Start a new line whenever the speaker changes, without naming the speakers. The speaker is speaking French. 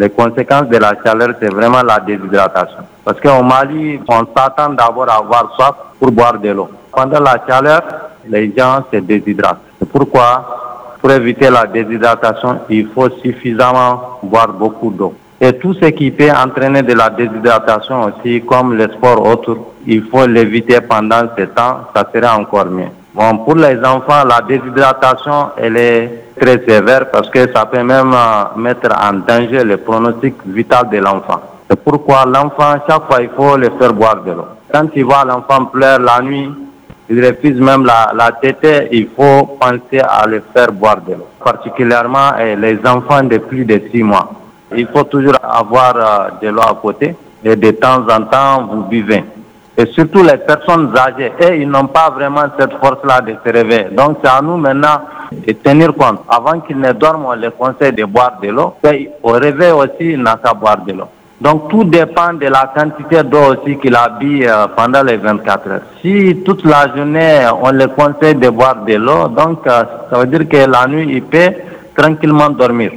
Les conséquences de la chaleur, c'est vraiment la déshydratation. Parce qu'au Mali, on s'attend d'abord à avoir soif pour boire de l'eau. Pendant la chaleur, les gens se déshydratent. Pourquoi, pour éviter la déshydratation, il faut suffisamment boire beaucoup d'eau. Et tout ce qui peut entraîner de la déshydratation aussi, comme le sport autre, il faut l'éviter pendant ce temps, ça serait encore mieux. Bon, pour les enfants, la déshydratation, elle est très sévère parce que ça peut même euh, mettre en danger le pronostic vital de l'enfant. C'est pourquoi l'enfant, chaque fois, il faut le faire boire de l'eau. Quand il voit l'enfant pleurer la nuit, il refuse même la, la tête, il faut penser à le faire boire de l'eau. Particulièrement eh, les enfants de plus de six mois. Il faut toujours avoir euh, de l'eau à côté et de temps en temps, vous buvez et surtout les personnes âgées, et ils n'ont pas vraiment cette force-là de se réveiller. Donc c'est à nous maintenant de tenir compte. Avant qu'ils ne dorment, on les conseille de boire de l'eau. Au réveil aussi, il n'a qu'à boire de l'eau. Donc tout dépend de la quantité d'eau aussi qu'il habille euh, pendant les 24 heures. Si toute la journée, on les conseille de boire de l'eau, donc euh, ça veut dire que la nuit, il peut tranquillement dormir.